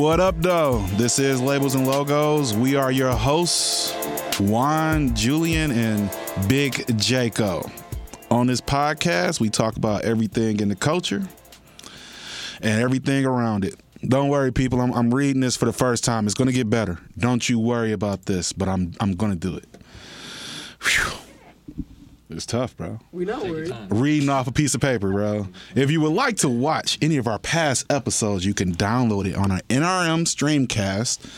What up, though? This is Labels and Logos. We are your hosts, Juan, Julian, and Big Jaco. On this podcast, we talk about everything in the culture and everything around it. Don't worry, people. I'm, I'm reading this for the first time. It's going to get better. Don't you worry about this, but I'm I'm going to do it. Whew. It's tough, bro. We not worried. reading off a piece of paper, bro. If you would like to watch any of our past episodes, you can download it on our NRM Streamcast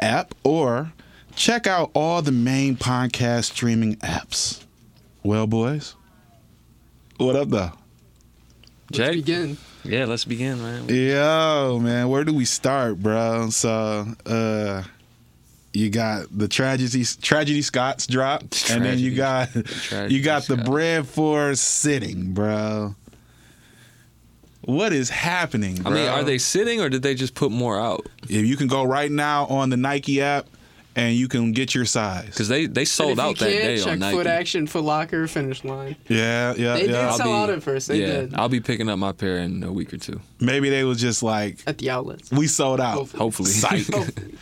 app or check out all the main podcast streaming apps. Well, boys, what up, though? Let's Jake? begin. Yeah, let's begin, man. Yo, man, where do we start, bro? So, uh, you got the tragedy, tragedy Scots dropped, and then you got Tragedy you got the bread for sitting, bro. What is happening, I mean, are they sitting or did they just put more out? If you can go right now on the Nike app, and you can get your size. Because they, they sold out you that day check on Nike. Foot Action, Foot Locker, finish line. Yeah, yeah, They yeah. did sell be- out at first. They yeah, did I'll be picking up my pair in a week or two. Maybe they was just like, at the outlets. we sold out. Hopefully. Psych. Hopefully.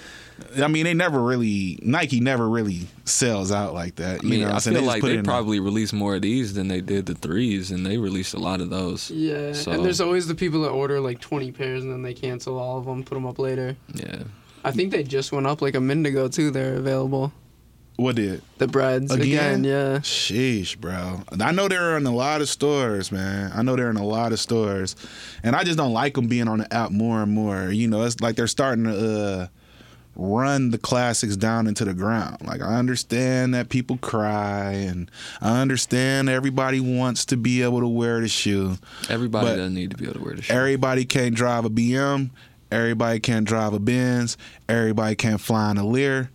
I mean, they never really Nike never really sells out like that. I mean, know, I feel just like they in probably released more of these than they did the threes, and they released a lot of those. Yeah, So- and there's always the people that order like 20 pairs and then they cancel all of them, put them up later. Yeah. I think they just went up like a minute ago too. They're available. what did The breads Again? again, yeah. Sheesh, bro. I know they're in a lot of stores, man. I know they're in a lot of stores, and I just don't like them being on the app more and more. You know, it's like they're starting to uh, run the classics down into the ground. Like I understand that people cry, and I understand everybody wants to be able to wear the shoe. Everybody doesn't need to be able to wear the shoe. Everybody can't drive a BM. Everybody can't drive a Benz. Everybody can't fly in a Lear.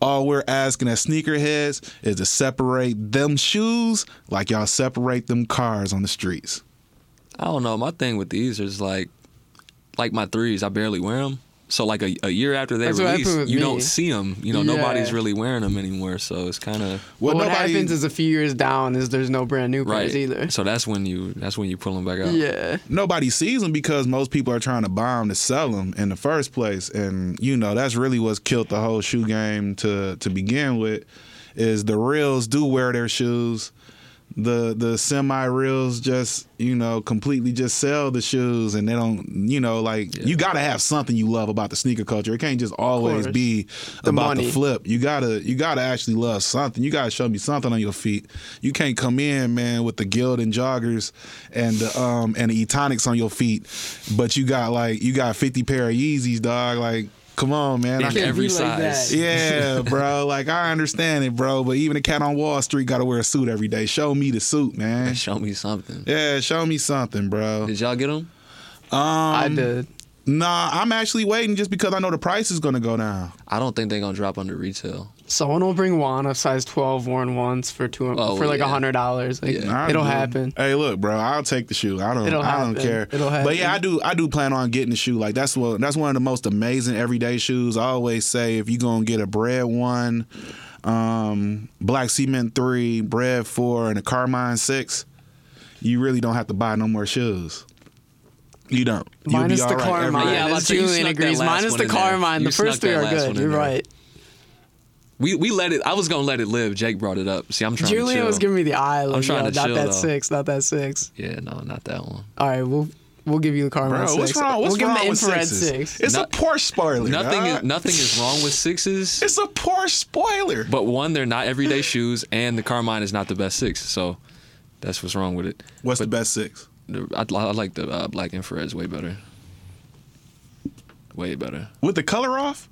All we're asking as sneakerheads is to separate them shoes like y'all separate them cars on the streets. I don't know. My thing with these is like, like my threes, I barely wear them. So like a, a year after they That's what release, happened with you me. don't see them. You know, Yeah. nobody's really wearing them anymore. So it's kind of Well, what nobody- happens is a few years down is there's no brand new right. pairs either. So that's when you that's when you pull them back out. Yeah. nobody sees them because most people are trying to buy them to sell them in the first place and you know that's really what's killed the whole shoe game to to begin with is the reals do wear their shoes the the semi reels just you know completely just sell the shoes and they don't you know like Yeah. you got to have something you love about the sneaker culture. It can't just always be The about the money. flip. You gotta you gotta actually love something. You gotta show me something on your feet. You can't come in man with the Gildan joggers and the um and the etonics on your feet but you got like you got 50 pair of yeezys dog. Like come on man I In can't every be like size. that. yeah, bro. Like I understand it, bro. But even a cat on Wall Street got to wear a suit every day. Show me the suit, man. Show me something. Yeah, show me something, bro. Did y'all get them? Um, I did. Nah, I'm actually waiting just because I know the price is gonna go down. I don't think they're gonna drop under retail. Someone will bring Juan a size 12 worn once for two Oh, for like a yeah. hundred dollars. Like Yeah. It'll do. happen. Hey, look, bro. I'll take the shoe. I don't. It'll I don't care. It'll But yeah, I do. I do plan on getting the shoe. Like that's what. That's one of the most amazing everyday shoes. I always say if you gonna get a bread one, um, black cement three, bread four, and a Carmine six, you really don't have to buy no more shoes. You don't. You'll be Minus the all right Carmine. Yeah, I was about as to say, you Julian agrees. last Minus one the. Carmine. The first three are good. You're there. Right. We we let it. I was gonna let it live. Jake brought it up. See, I'm trying to Julian chill. was giving me the eye. Like, trying yo, to not chill, that though. six. Not that six. yeah, no, not that one. All right, we'll we'll give you the Carmine Bro, what's six. wrong? What's we'll give him the with infrared sixes? six. It's No- a Porsche spoiler. Nothing dog. is nothing is wrong with sixes. It's a Porsche spoiler. But one, they're not everyday shoes, and the Carmine is not the best six. So that's what's wrong with it. What's but- the best six? I, I like the uh, black infrareds way better. Way better. With the color off?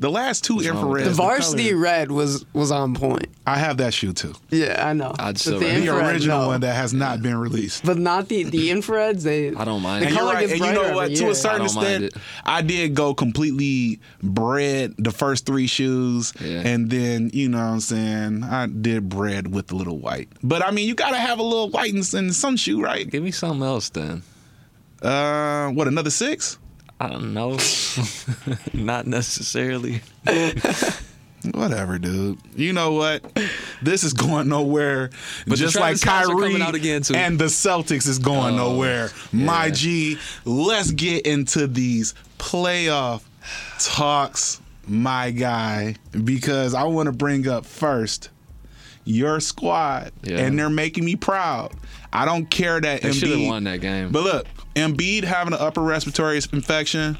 The last two What's infrared. The varsity red was was on point. I have that shoe too. Yeah, I know. I'd But still the The original no. one that has not been released. but not the the infrareds. They I don't mind. The And color right. gets And you know what? To a certain I don't extent. I did go completely bread the first three shoes, Yeah. and then you know what I'm saying I did bread with a little white. But I mean, you gotta have a little white in, in some shoe, right? Give me something else then. Uh, what another six? I don't know. not necessarily. Whatever, dude. You know what? This is going nowhere. But just like Travis Kyrie out again, too. and the Celtics is going Oh, nowhere. My. G, let's get into these playoff talks, my guy, because I want to bring up first your squad, Yeah. and they're making me proud. I don't care that They should have Embiid won that game. but look, Embiid having an upper respiratory infection,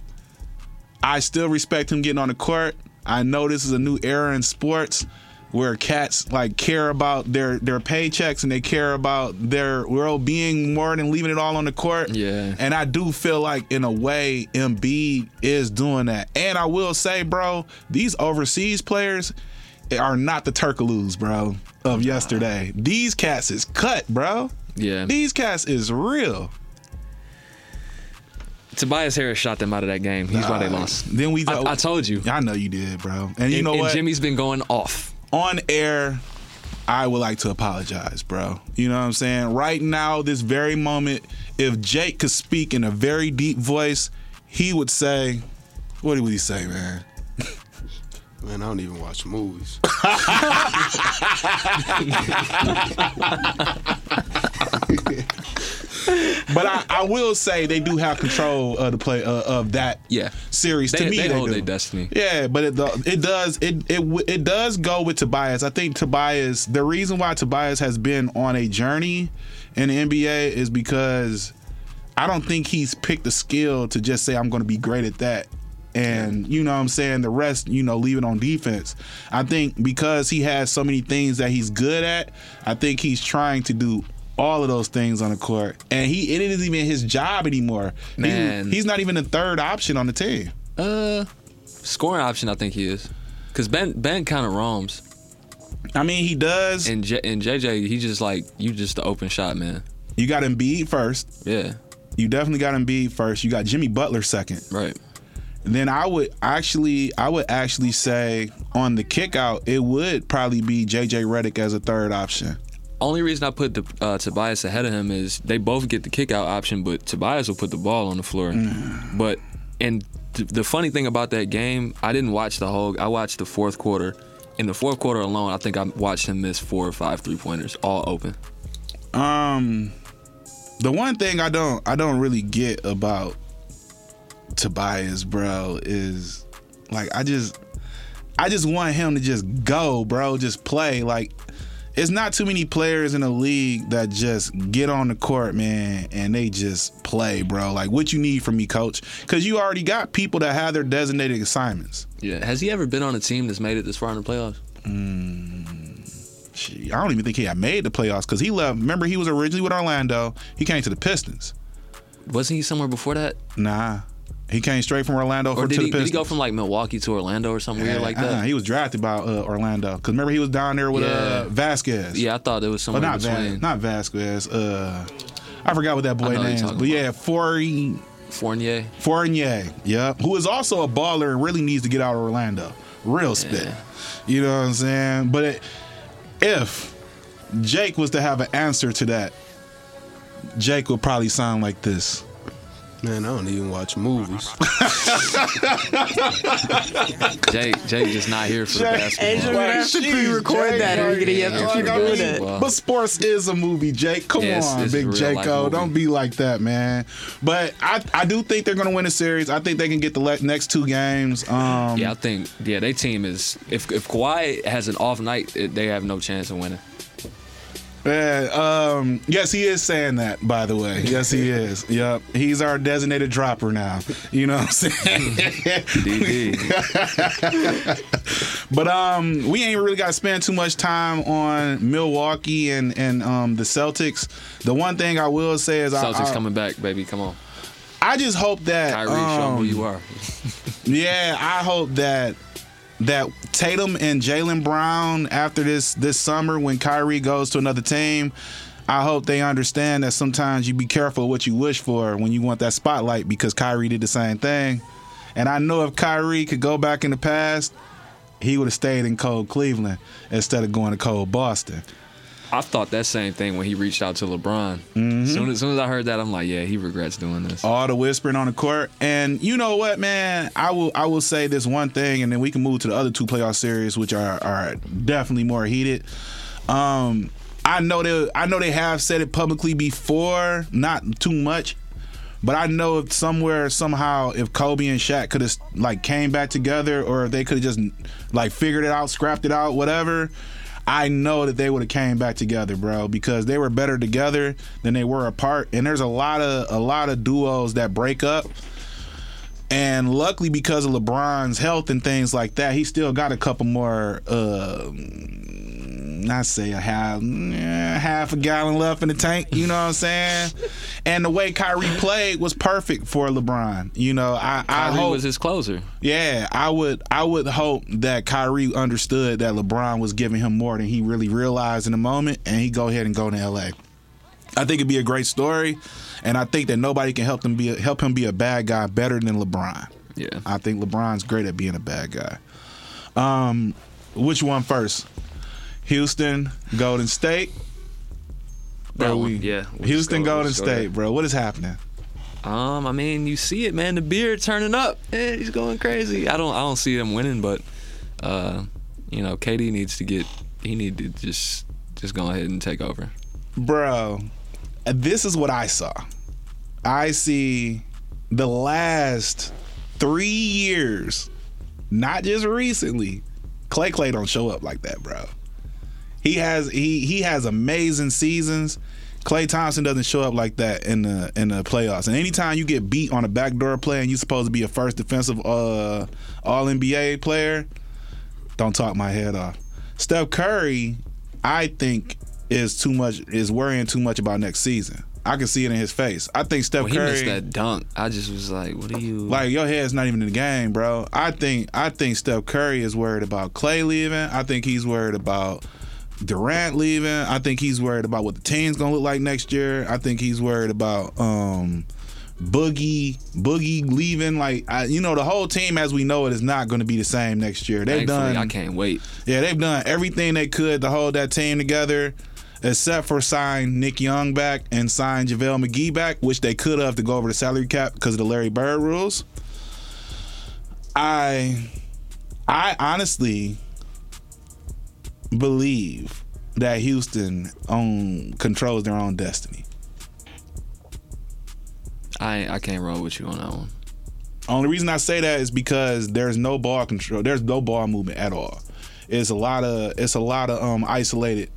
I still respect him getting on the court. I know this is a new era in sports where cats like care about their their paychecks and they care about their well-being more than leaving it all on the court. Yeah. And I do feel like in a way Embiid is doing that. And I will say, bro, these overseas players are not the Turkoglus, bro, of yesterday. These cats is cut, bro. yeah. These cats is real. Tobias Harris shot them out of that game. He's why they lost. Then we. I, I told you. I know you did, bro. And you and, know and what? Jimmy's been going off. on air, I would like to apologize, bro. You know what I'm saying? Right now, this very moment, if Jake could speak in a very deep voice, he would say, "What would he say, man?" Man, I don't even watch movies. But I, I will say they do have control of the play uh, of that Yeah. series. They, to me, they they hold their destiny. Yeah, but it it does it it it does go with Tobias. I think Tobias. The reason why Tobias has been on a journey in the NBA is because I don't think he's picked the skill to just say I'm going to be great at that. And you know what I'm saying the rest, you know, leave it on defense. I think because he has so many things that he's good at, I think he's trying to do all of those things on the court. And he it isn't even his job anymore. He- Man. he's not even the third option on the team. Uh, scoring option, I think he is. Cause Ben Ben kind of roams, I mean, he does. and J, and JJ he just like you just the open shot man. You got Embiid first. Yeah, You definitely got Embiid first. You got Jimmy Butler second. right. Then I would actually, I would actually say on the kick out, it would probably be JJ Redick as a third option. Only reason I put the, uh, Tobias ahead of him is they both get the kick out option, but Tobias will put the ball on the floor. But and th- the funny thing about that game, I didn't watch the whole. I watched the fourth quarter. In the fourth quarter alone, I think I watched him miss four or five three pointers, all open. Um, the one thing I don't, I don't really get about Tobias, bro, is like I just, I just want him to just go, bro, just play. Like, it's not too many players in the league that just get on the court, man, and they just play, bro. Like, what you need from me, coach? Because you already got people that have their designated assignments. Yeah. Has he ever been on a team that's made it this far in the playoffs? Mm, shit, I don't even think he had made the playoffs because he left. Remember, he was originally with Orlando. He came to the Pistons. Wasn't he somewhere before that? Nah, he came straight from Orlando Or for, did to he, the did he go from like Milwaukee to Orlando or something weird like that? he was drafted by uh, Orlando because remember he was down there with uh, Vasquez. Yeah, I thought it was but somewhere not Va- not Vasquez. Uh, I forgot what that boy know who you're name. is. But yeah, Fournier, Fournier. Fournier. Yeah, who is also a baller and really needs to get out of Orlando. Real spit. Yeah. You know what I'm saying? But it, if Jake was to have an answer to that, Jake would probably sound like this. Man, I don't even watch movies. Jake, Jake just not here for the Jake- basketball. Angel, we have to pre-record that. We're gonna have to Like, keep I doing it. But sports is a movie, Jake. Come Yeah, it's- on, it's big real Jaco. Don't be like that, man. But I, I do think they're gonna win a series. I think they can get the le- next two games. Um, Yeah, I think yeah, their team is if if Kawhi has an off night, they have no chance of winning. Yeah, um, yes, he is saying that, by the way. Yes, he is. Yep. He's our designated dropper now. You know what I'm saying? DD. but um, we ain't really got to spend too much time on Milwaukee and, and um, the Celtics. The one thing I will say is I, Celtics I, coming back, baby. Come on, I just hope that Kyrie, show um, who you are. Yeah, I hope that that Tatum and Jaylen Brown after this this summer when Kyrie goes to another team, I hope they understand that sometimes you be careful what you wish for when you want that spotlight because Kyrie did the same thing. And I know if Kyrie could go back in the past, he would have stayed in cold Cleveland instead of going to cold Boston. I thought that same thing when he reached out to LeBron. Mm-hmm. Soon, as soon as I heard that, I'm like, yeah, he regrets doing this. all the whispering on the court. And you know what, man? I will I will say this one thing, and then we can move to the other two playoff series, which are are definitely more heated. Um, I know they I know they have said it publicly before, not too much. But I know if somewhere somehow if Kobe and Shaq could have like came back together, or if they could have just like figured it out, scrapped it out, whatever. I know that they would have came back together, bro, because they were better together than they were apart. And there's a lot of a lot of duos that break up. And luckily, because of LeBron's health and things like that, he still got a couple more. Uh, not say a half, eh, half a gallon left in the tank. You know what I'm saying? and the way Kyrie played was perfect for LeBron. You know, I, I Kyrie hope was his closer. yeah, I would I would hope that Kyrie understood that LeBron was giving him more than he really realized in the moment, and he go ahead and go to LA. I think it'd be a great story, and I think that nobody can help him be a, help him be a bad guy better than LeBron. Yeah. I think LeBron's great at being a bad guy. Um, which one first? Houston, Golden State. Bro, we- yeah. We'll Houston, go- we'll Golden State, bro. What is happening? Um, I mean, you see it, man. The beard turning up. Eh, he's going crazy. I don't, I don't see them winning, but, uh, you know, KD needs to get. He need to just, just go ahead and take over. Bro, this is what I saw. I see the last three years, not just recently. Klay Klay don't show up like that, bro. He has he he has amazing seasons. Klay Thompson doesn't show up like that in the in the playoffs. And anytime you get beat on a backdoor play and you're supposed to be a first defensive uh, All NBA player, don't talk my head off. Steph Curry, I think, is too much is worrying too much about next season. I can see it in his face. I think Steph When he Curry missed that dunk, I just was like, what are you? like your head's not even in the game, bro. I think I think Steph Curry is worried about Klay leaving. I think he's worried about Durant leaving. I think he's worried about what the team's gonna look like next year. I think he's worried about um Boogie Boogie leaving. Like I, you know, the whole team as we know it is not going to be the same next year. They've Thankfully, done I can't wait. yeah, they've done everything they could to hold that team together, except for sign Nick Young back and sign JaVale McGee back, which they could have to go over the salary cap because of the Larry Bird rules. I I honestly believe that Houston own controls their own destiny. I I can't roll with you on that one. Only reason I say that is because there's no ball control. There's no ball movement at all. It's a lot of it's a lot of um isolated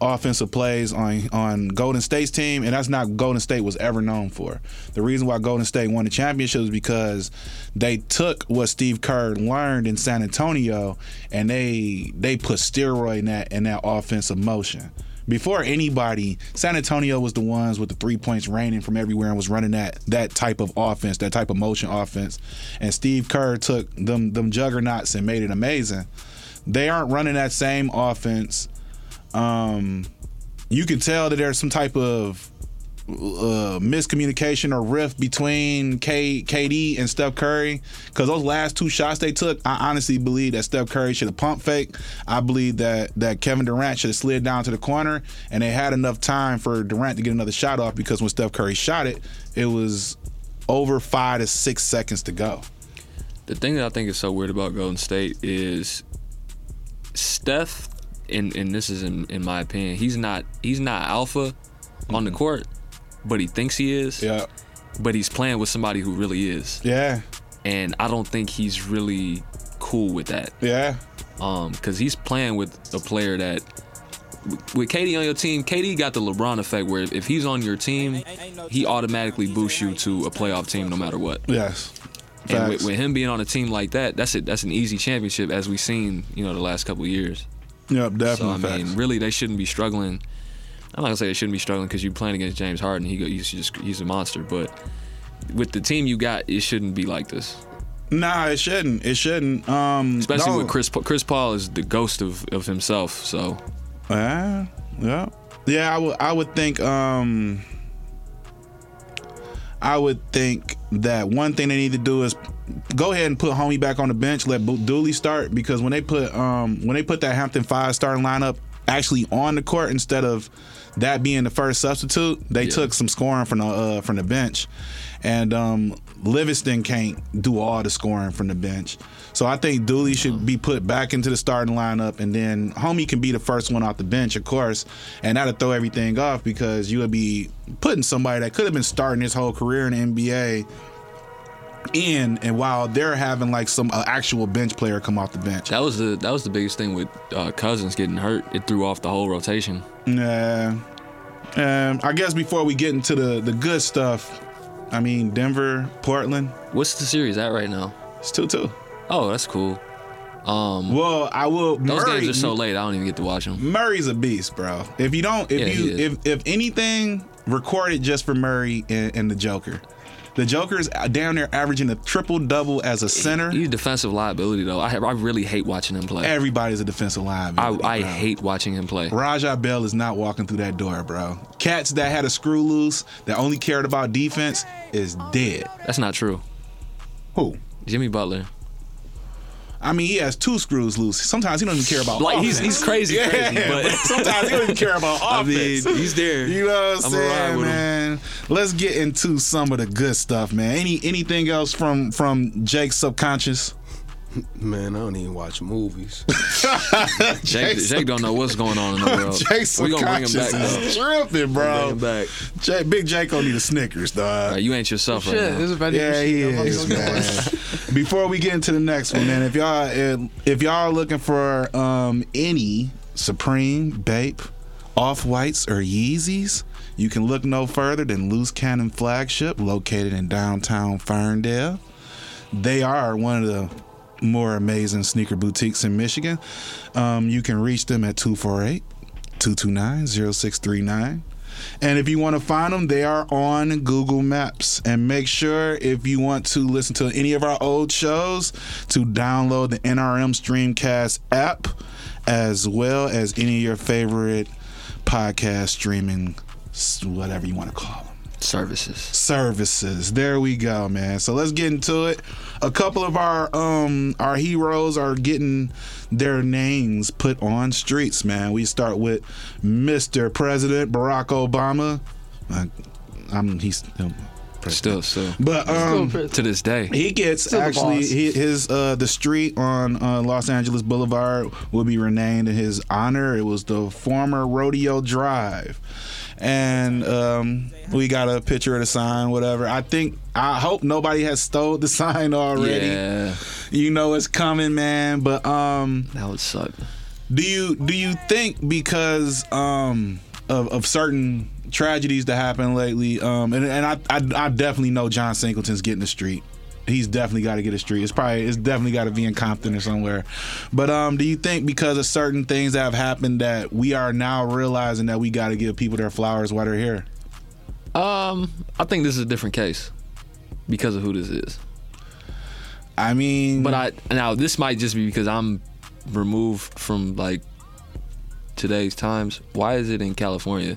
offensive plays on on Golden State's team, and that's not Golden State was ever known for. The reason why Golden State won the championship is because they took what Steve Kerr learned in San Antonio and they they put steroid in that in that offensive motion. Before anybody, San Antonio was the ones with the three points raining from everywhere and was running that that type of offense, that type of motion offense. And Steve Kerr took them them juggernauts and made it amazing. They aren't running that same offense. Um, you can tell that there's some type of uh, miscommunication or rift between K, KD and Steph Curry because those last two shots they took, I honestly believe that Steph Curry should have pump fake. I believe that that Kevin Durant should have slid down to the corner, and they had enough time for Durant to get another shot off because when Steph Curry shot it, it was over five to six seconds to go. The thing that I think is so weird about Golden State is Steph, and and this is in, in my opinion, he's not he's not alpha on the court, but he thinks he is. Yeah, But he's playing with somebody who really is, yeah, and I don't think he's really cool with that. yeah. Um, because he's playing with a player that. With KD on your team, KD got the LeBron effect where if he's on your team, he automatically boosts you to a playoff team no matter what. Yes. And with, with him being on a team like that, that's it. That's an easy championship, as we've seen, you know, the last couple of years. Yep, So definitely. I mean, facts. really, they shouldn't be struggling. I'm not gonna say they shouldn't be struggling because you're playing against James Harden. He go, he's just he's a monster. But with the team you got, it shouldn't be like this. Nah, it shouldn't. It shouldn't. Um, Especially no. with Chris. Chris Paul is the ghost of, of himself. So Yeah, yeah, yeah. I would, I would think, um, I would think that one thing they need to do is go ahead and put Homie back on the bench. Let Looney start because when they put, um, when they put that Hampton five starting lineup actually on the court instead of that being the first substitute. They Yeah. took some scoring from the uh, from the bench, and um, Livingston can't do all the scoring from the bench. So I think Looney should be put back into the starting lineup, and then Homie can be the first one off the bench, of course, and that'll throw everything off because you would be putting somebody that could have been starting his whole career in the NBA in, and while they're having like some uh, actual bench player come off the bench. That was the that was the biggest thing with uh, Cousins getting hurt. It threw off the whole rotation. Yeah. Um, I guess before we get into the the good stuff, I mean Denver, Portland, What's the series at right now? it's two two. Oh, that's cool. Um, Well, I will. those Murray, games are so late. I don't even get to watch them. Murray's a beast, bro. If you don't, if Yeah, you, if if anything, record it just for Murray and, and the Joker. The Joker's down there averaging a triple double as a center. He's a defensive liability though. I I really hate watching him play. Everybody's a defensive liability. I, I hate watching him play. Raja Bell is not walking through that door, bro. Cats that had a screw loose that only cared about defense is dead. That's not true. Who? Jimmy Butler. I mean, he has two screws loose. Sometimes he don't even care about Like offense. he's he's crazy, yeah, crazy, but but sometimes he don't even care about offense. I mean, he's there. you know what I'm saying, him. man? Let's get into some of the good stuff, man. Any anything else from from Jake's subconscious? Man, I don't even watch movies. Jake, Jake don't know what's going on in the world. Jake's we gonna bring him back subconscious though. is tripping, bro. Bring him back. Jake, Big Jake don't need a Snickers, dog. You ain't yourself Shit, right this now. is about to Yeah, he I'm about to is, man. Before we get into the next one, man, if y'all if, if y'all are looking for um, any Supreme, Bape, Off Whites, or Yeezys, you can look no further than Loose Cannon Flagship, located in downtown Ferndale. They are one of the more amazing sneaker boutiques in Michigan. Um, you can reach them at 248 229 0639. And if you want to find them, they are on Google Maps. And make sure if you want to listen to any of our old shows, to download the NRM Streamcast app, as well as any of your favorite podcast streaming, whatever you want to call them Services. services. There we go, man. So let's get into it. A couple of our um our heroes are getting their names put on streets, man. We start with Mr. President Barack Obama. Uh, I'm he's still Still, still. but um Still To this day. he gets Still actually boss. he, his uh the street on uh, Los Angeles Boulevard will be renamed in his honor. It was the former Rodeo Drive. And um, we got a picture of the sign, whatever. I think I hope nobody has stole the sign already. Yeah, You know it's coming, man. But um, that would suck. do you do you think because um of, of certain tragedies that happened lately, um, and and I, I I definitely know John Singleton's getting the street. He's definitely got to get a street. It's probably it's definitely got to be in Compton or somewhere. But um, do you think because of certain things that have happened that we are now realizing that we got to give people their flowers while they're here? Um, I think this is a different case because of who this is. I mean, But I now this might just be because I'm removed from like today's times. Why is it in California?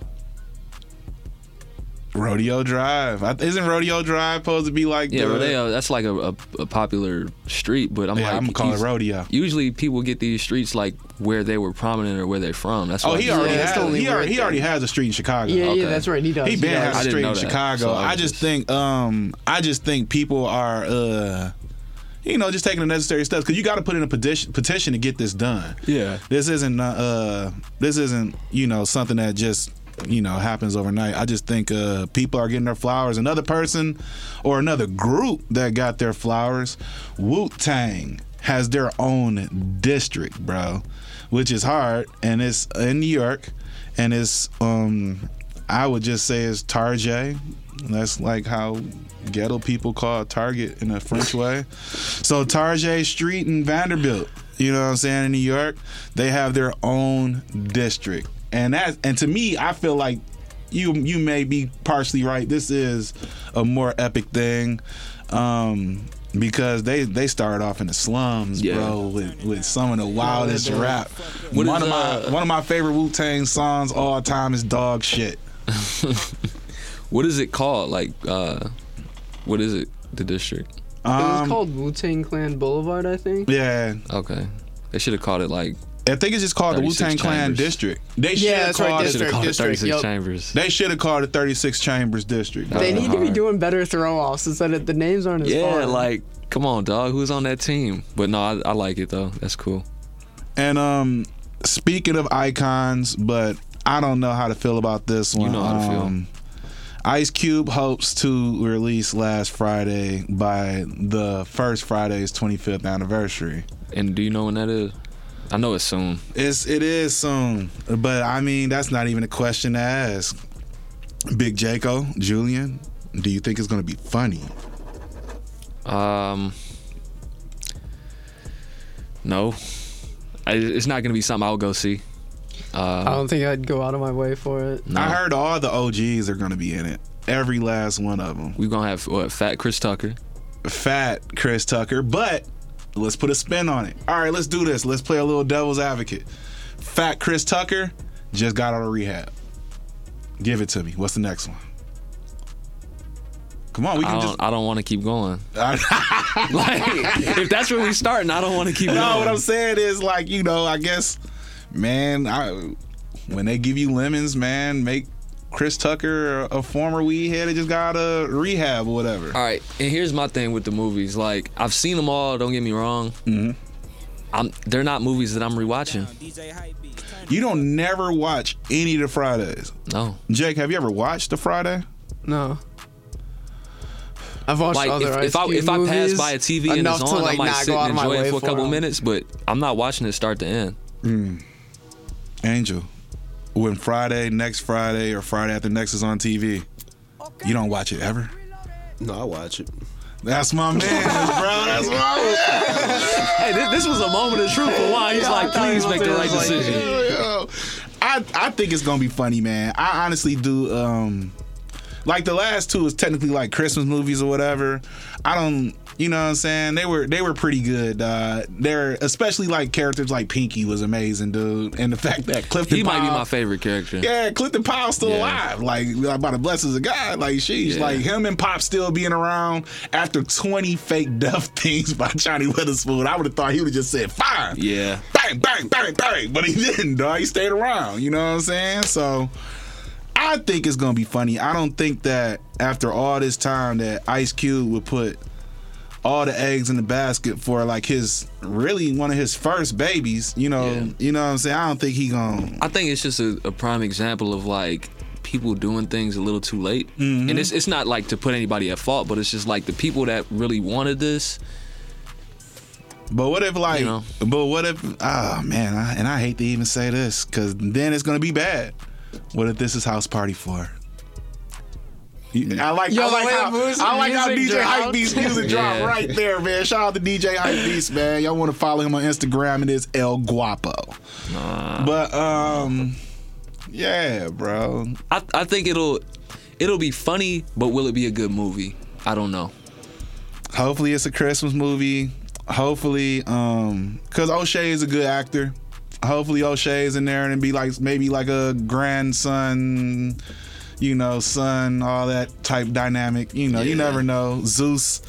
Rodeo Drive I- isn't Rodeo Drive supposed to be like Yeah, the, Rodeo. That's like a, a, a popular street, but I'm Yeah, like, I'm gonna call it he's- Rodeo. Usually, people get these streets like where they were prominent or where they're from. That's Oh, he already Yeah, has. that's He already, he already has a street in Chicago. Yeah, Okay. yeah, that's right. He does. He been has I a didn't street in that. Chicago. So I I just just- think um I just think people are uh you know just taking the necessary steps because you got to put in a petition petition to get this done. Yeah. This isn't uh this isn't you know something that just you know happens overnight. I just think uh people are getting their flowers. Another person or another group that got their flowers, Wu Tang has their own district, bro, which is hard and it's in New York and it's um I would just say it's Tarjay. That's like how ghetto people call Target in a French way. So Tarjay Street in Vanderbilt, you know what I'm saying, in New York, they have their own district. And that and to me, I feel like you you may be partially right. This is a more epic thing. Um because they they started off in the slums, Yeah. bro, with, with some of the wildest did. rap. What one is, of my uh, one of my favorite Wu Tang songs all time is Dog Shit. What is it called? Like, uh, what is it? The district? It was Um, called Wu Tang Clan Boulevard, I think. yeah, Okay. They should have called it like I think it's just called the Wu Tang Clan. District. They should Yeah, have that's right, called Should District, have called it district, 36 yep. chambers. They should have called it 36 Chambers District. They was need to be doing better throw offs instead of the names aren't as Yeah, fun. like come on, dog. Who's on that team? But no, I, I like it though. That's cool. And um, speaking of icons, but I don't know how to feel about this one. know how to feel. Um, Ice Cube hopes to release last Friday by the first Friday's 25th anniversary. And do you know when that is? I know it's soon. It's it is soon, but I mean that's not even a question to ask. Big Jaco, Julian, do you think it's gonna be funny? Um, no, I, it's not gonna be something I'll go see. I Uh, don't think I'd go out of my way for it. no. I heard all the OGs are gonna be in it. Every last one of them. we're gonna have what? Fat Chris Tucker. fat Chris Tucker, but let's put a spin on it. All right, let's do this. Let's play a little devil's advocate. Fat Chris Tucker just got out of rehab. Give it to me. What's the next one? Come on, we I can don't. just. I don't want to keep going. Like, if that's where we starting, I don't want to keep going. No, what I'm saying is like you know, I guess, man, I when they give you lemons, man, make Chris Tucker a, a former weed head that just got a rehab or whatever. All right, and here's my thing with the movies. Like, I've seen them all. Don't get me wrong. Mhm. I'm. They're not movies that I'm rewatching. You don't never watch any of the Fridays. No. Jake, have you ever watched the Friday? No. I've watched Like, other if, Ice if I Cube if I pass movies by a TV and enough it's to, on, I like, might sit and enjoy it way for a couple them. minutes. But I'm not watching it start to end. Mm. Angel, when Friday, next Friday, or Friday after next is on TV, you don't watch it ever? No, I watch it. That's my man, bro. That's my man. Hey, this, this was a moment of truth for why he's like, please make the right decision. Yo, I I think it's gonna be funny, man. I honestly do. Um, like the last two is technically like Christmas movies or whatever. I don't, you know what I'm saying? They were they were pretty good. Uh, they're especially like characters like Pinky was amazing, dude, and the fact that Clifton He might be my favorite character. Yeah, Clifton Powell's still Yeah. alive. Like, by the blessings of God. Like sheesh. Yeah. Like him and Pop still being around after 20 fake death things by Johnny Witherspoon. I would have thought he would have just said fine. Yeah. Bang, bang, bang, bang. But he didn't, dog. He stayed around. You know what I'm saying? So I think it's gonna be funny. I don't think that after all this time that Ice Cube would put all the eggs in the basket for like his really one of his first babies. You know, Yeah. you know what I'm saying? I don't think he gonna I think it's just a, a prime example of like people doing things a little too late. Mm-hmm. And it's it's not like to put anybody at fault, but it's just like the people that really wanted this. But what if like? You know. But what if? Oh man, I, and I hate to even say this because then it's gonna be bad. What if this is house party four? You- I like, Yo, I like how, I like how DJ dropped. Hypebeast music drop right there, man. Shout out to DJ Hypebeast, man. Y'all want to follow him on Instagram? It is El Guapo. But um, yeah, bro. I I think it'll it'll be funny, but will it be a good movie? I don't know. Hopefully it's a Christmas movie. Hopefully, um, cause O'Shea is a good actor. Hopefully O'Shea is in there and be like maybe like a grandson, you know, son, all that type dynamic. You know, you never know. Zeus.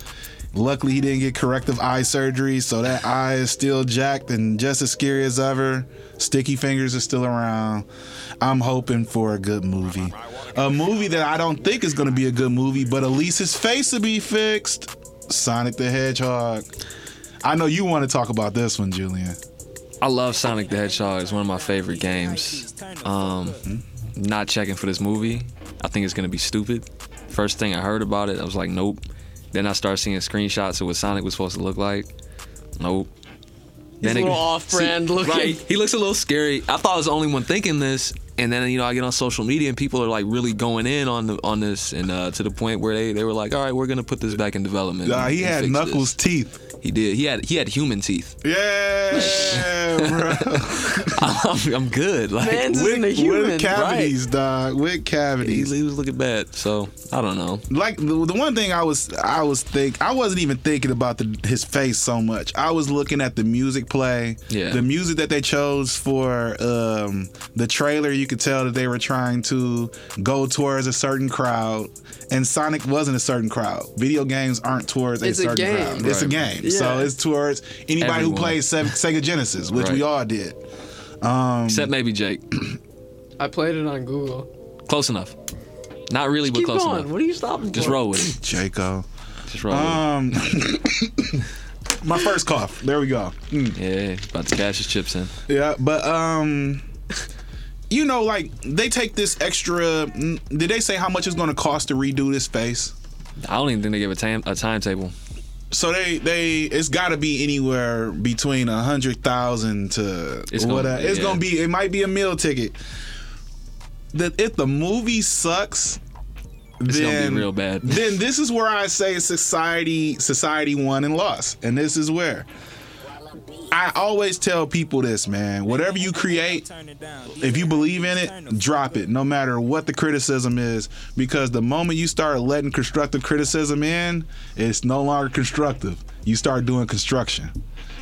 Luckily, he didn't get corrective eye surgery, so that eye is still jacked and just as scary as ever. Sticky fingers are still around. I'm hoping for a good movie. A movie that I don't think is going to be a good movie, but at least his face will be fixed. Sonic the Hedgehog. I know you want to talk about this one, Julian. I love Sonic the Hedgehog. It's one of my favorite games. Um, not checking for this movie. I think it's gonna be stupid. First thing I heard about it, I was like, nope. Then I started seeing screenshots of what Sonic was supposed to look like. Nope. He's a little off-brand See, looking. Right, he looks a little scary. I thought I was the only one thinking this, and then you know I get on social media and people are like really going in on the on this, and uh, to the point where they they were like, all right, we're gonna put this back in development. Uh, he and had Knuckles' this." teeth. He did. He had he had human teeth. Yeah, bro. I'm, I'm good. Like Man's with, isn't a human. with cavities, dog. With he, cavities. he was looking bad. So I don't know. like the, the one thing I was I was think I wasn't even thinking about the, his face so much. I was looking at the music play, Yeah. the music that they chose for um, the trailer. You could tell that they were trying to go towards a certain crowd, and Sonic wasn't a certain crowd. Video games aren't towards It's a a certain game. crowd. It's a Right. Game, so it's towards anybody who Everyone. plays Sega Genesis, which we all did. Um, Except maybe Jake. I played it on Google. Close enough. Not really, but Keep close going. enough. What are you stopping Just for? roll with it. Jaco. Just roll with Um, my first cough. There we go. Mm. Yeah, about to cash his chips in. Yeah, but um, you know, like they take this extra. mm, Did they say how much it's going to cost to redo this face? I don't even think they give a time a timetable. So they they it's got to be anywhere between a hundred thousand to It's gonna- whatever. It's yeah. gonna be. It might be a meal ticket. That if the movie sucks, It's then be real bad. then this is where I say society society won and lost, and this is where. I always tell people this, man. Whatever you create, if you believe in it, drop it, no matter what the criticism is. Because the moment you start letting constructive criticism in, it's no longer constructive. You start doing construction.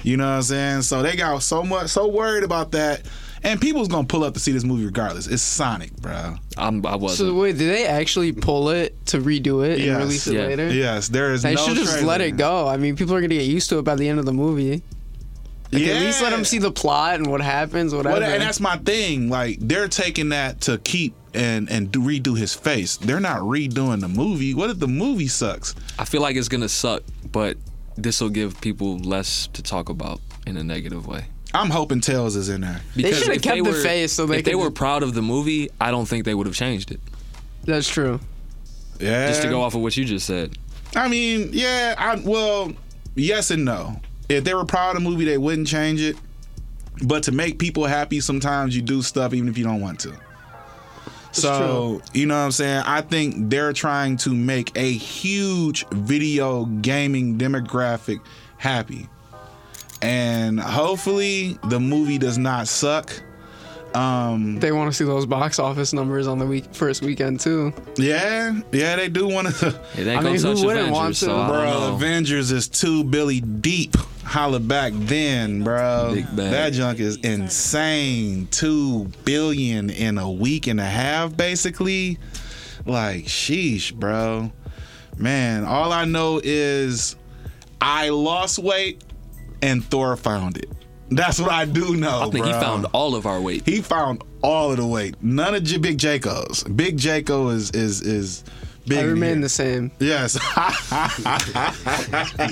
You know what I'm saying? So they got so much, so worried about that. And people's gonna pull up to see this movie regardless. It's Sonic, bro. I'm, I wasn't. So wait, did they actually pull it to redo it Yes. and release it Yeah. later? Yes, there is no. They no should just trailer. let it go. I mean, people are gonna get used to it by the end of the movie. Like, At least let them see the plot and what happens, whatever. Well, and that's my thing. Like they're taking that to keep and and do, redo his face. They're not redoing the movie. What if the movie sucks? I feel like it's gonna suck, but this will give people less to talk about in a negative way. I'm hoping Tails is in there. They should've kept the were- face so they if they were proud of the movie, I don't think they would have changed it. that's true. Yeah. Just to go off of what you just said. I mean, yeah. I well, yes and no. If they were proud of the movie, they wouldn't change it. But to make people happy, sometimes you do stuff even if you don't want to. So, you know what I'm saying? I think they're trying to make a huge video gaming demographic happy. And hopefully the movie does not suck. Um They want to see those box office numbers on the week first weekend too. yeah, yeah, they do want to It ain't I mean, who wouldn't want to? so Bro. Avengers is too Billy deep. Holla back then, bro. That junk is insane. Two billion in a week and a half, basically. Like, sheesh, bro. Man, all I know is I lost weight and Thor found it. That's what I do know. I think he found all of our weight. He found all of the weight. None of J- Big Jaco's. Big Jaco is is is big. I remain here. the same. Yes.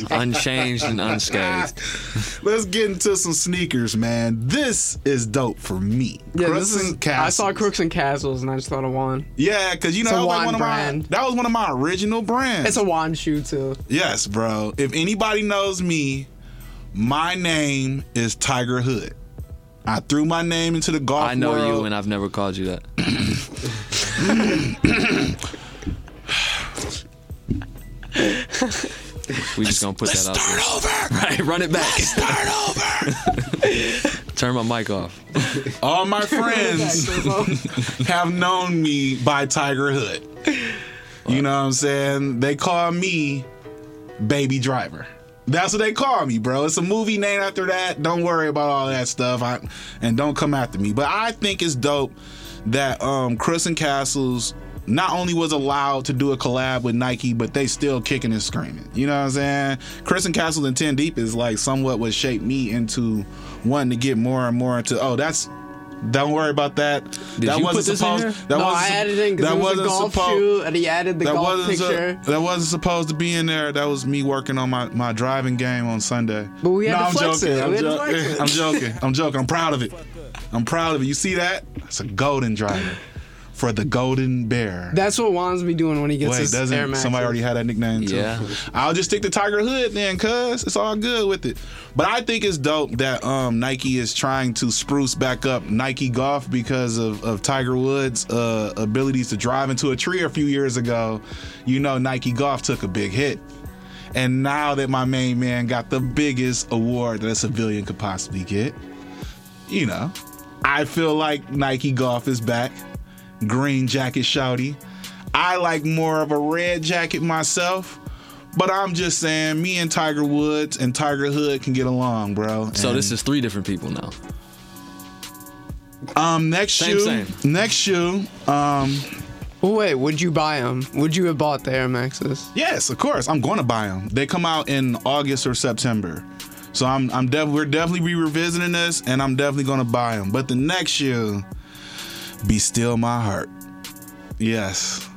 Unchanged and unscathed. Let's get into some sneakers, man. This is dope for me. Yeah, Crooks this is. and I saw Crooks and Castles and I just thought of one. Yeah, because you know that was, like wine one of my that was one of my original brands. It's a Juan shoe too. yes, bro. If anybody knows me, my name is Tiger Hood. I threw my name into the golf I know world. you, and I've never called you that. we just gonna put that out there. Over. Right, run it back. Start over. Turn my mic off. All my friends have known me by Tiger Hood. You know what I'm saying? They call me Baby Driver. That's what they call me, bro. It's a movie name after that. Don't worry about all that stuff. I, and don't come after me. But I think it's dope that um Crooks and Castles not only was allowed to do a collab with Nike, but they still kicking and screaming. You know what I'm saying? Crooks and Castles and 10 Deep is like somewhat what shaped me into wanting to get more and more into oh that's don't worry about that. that you wasn't put this in supposed that no, wasn't I sup- added in because that it was a golf supposed- shoe, and he added the that golf wasn't su- picture. that wasn't supposed to be in there. That was me working on my, my driving game on Sunday. But we had no, to I'm flex joking. it. I'm, We had to jo- flex. I'm joking. I'm joking. I'm proud of it. I'm proud of it. You see that? It's a golden driver for the Golden Bear. That's what Juan's be doing when he gets Wait, his Air doesn't Max. somebody already had that nickname too? Yeah. I'll just stick to Tiger Hood then, cuz it's all good with it. But I think it's dope that um, Nike is trying to spruce back up Nike Golf because of, of Tiger Woods' uh, abilities to drive into a tree a few years ago. You know, Nike Golf took a big hit. And now that my main man got the biggest award that a civilian could possibly get, you know, I feel like Nike Golf is back. Green jacket shouty. I like more of a red jacket myself, but I'm just saying, me and Tiger Woods and Tiger Hood can get along, bro. So And, this is three different people now. um next Same, shoe, same. next shoe. Um, Well, wait, would you buy them? Would you have bought the Air Maxes? yes, of course, I'm going to buy them. They come out in August or September, So I'm I'm def- we're definitely be revisiting this, and I'm definitely gonna buy them. But the next shoe, be still my heart. Yes,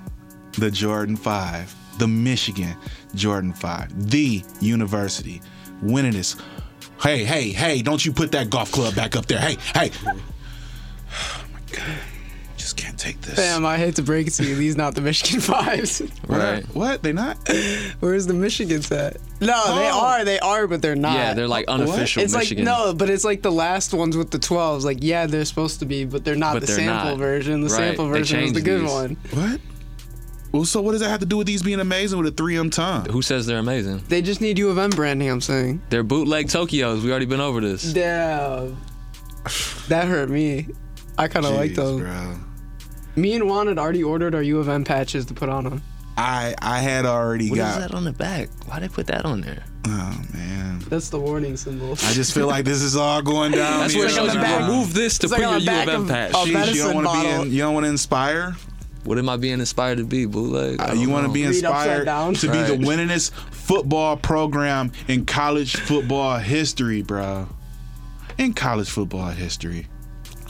the Jordan Five, the Michigan Jordan Five, the university, winningest. Hey, hey, hey! Don't you put that golf club back up there? Hey, hey! Oh my god, take this. Fam, I hate to break it to you, these not the Michigan Fives. Right. What? They not? Where's the Michigan's at? No, they Oh. are, they are, but they're not. Yeah, they're like unofficial It's Michigan. like no, but it's like the last ones with the 12s. Like yeah, they're supposed to be, but they're not But the they're sample not. version. The Right, sample they version is the changed good these. one. What? Well, so what does that have to do with these being amazing with a 3M tongue? Who says they're amazing? They just need U of M branding. I'm saying. They're bootleg Tokyos. We already been over this. Damn. That hurt me. I kind of like Jeez, those. bro. Me and Juan had already ordered our U of M patches to put on them. I I had already What is got. that on the back? Why they put that on there? Oh man. That's the warning symbol. I just feel like this is all going down. That's here. what it shows on you. back. Remove this to It's put like your the U of back M of- patch. of Jeez, you don't want to be in, you don't want to inspire. What am I being inspired to be? Bootleg? I Uh, you want to be inspired down. to be the winningest football program in college football history, bro. In college football history.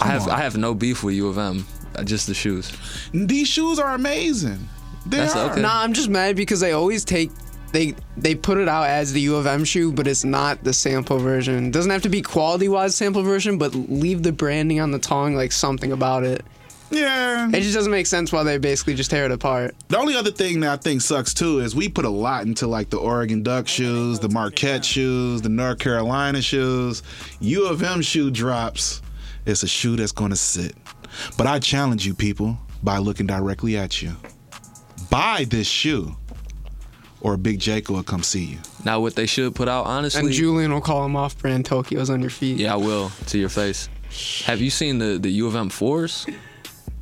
I have on. I have no beef with U of M. Uh, Just the shoes. These shoes are amazing. They That's are. okay. Nah, I'm just mad because they always take they they put it out as the U of M shoe, but it's not the sample version. Doesn't have to be quality wise sample version, but leave the branding on the tongue like something about it. Yeah. It just doesn't make sense why they basically just tear it apart. The only other thing that I think sucks too is we put a lot into like the Oregon Duck shoes, the Marquette shoes, the North Carolina shoes. U of M shoe drops. It's a shoe that's going to sit. But I challenge you people by looking directly at you. Buy this shoe, or Big Jake will come see you. Now what they should put out, honestly. And Julian will call them off brand Tokyo's on your feet. yeah, I will to your face. Have you seen the the U of M fours?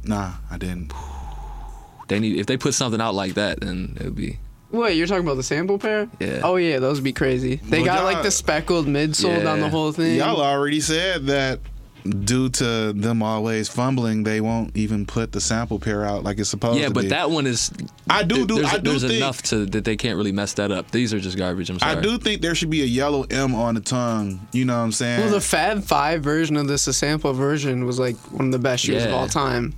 Nah, I didn't. They need if they put something out like that, then it would be. Wait, you're talking about the sample pair? Yeah. Oh yeah, those would be crazy. They Well, got like the speckled midsole down the whole thing. Y'all already said that due to them always fumbling, they won't even put the sample pair out like it's supposed Yeah, to but be. that one is. I do do- There's, I do there's think- enough to that they can't really mess that up. These are just garbage. I'm sorry. I do think there should be a yellow M on the tongue. You know what I'm saying? Well, the Fab Five version of this, the sample version, was like one of the best shoes of all time.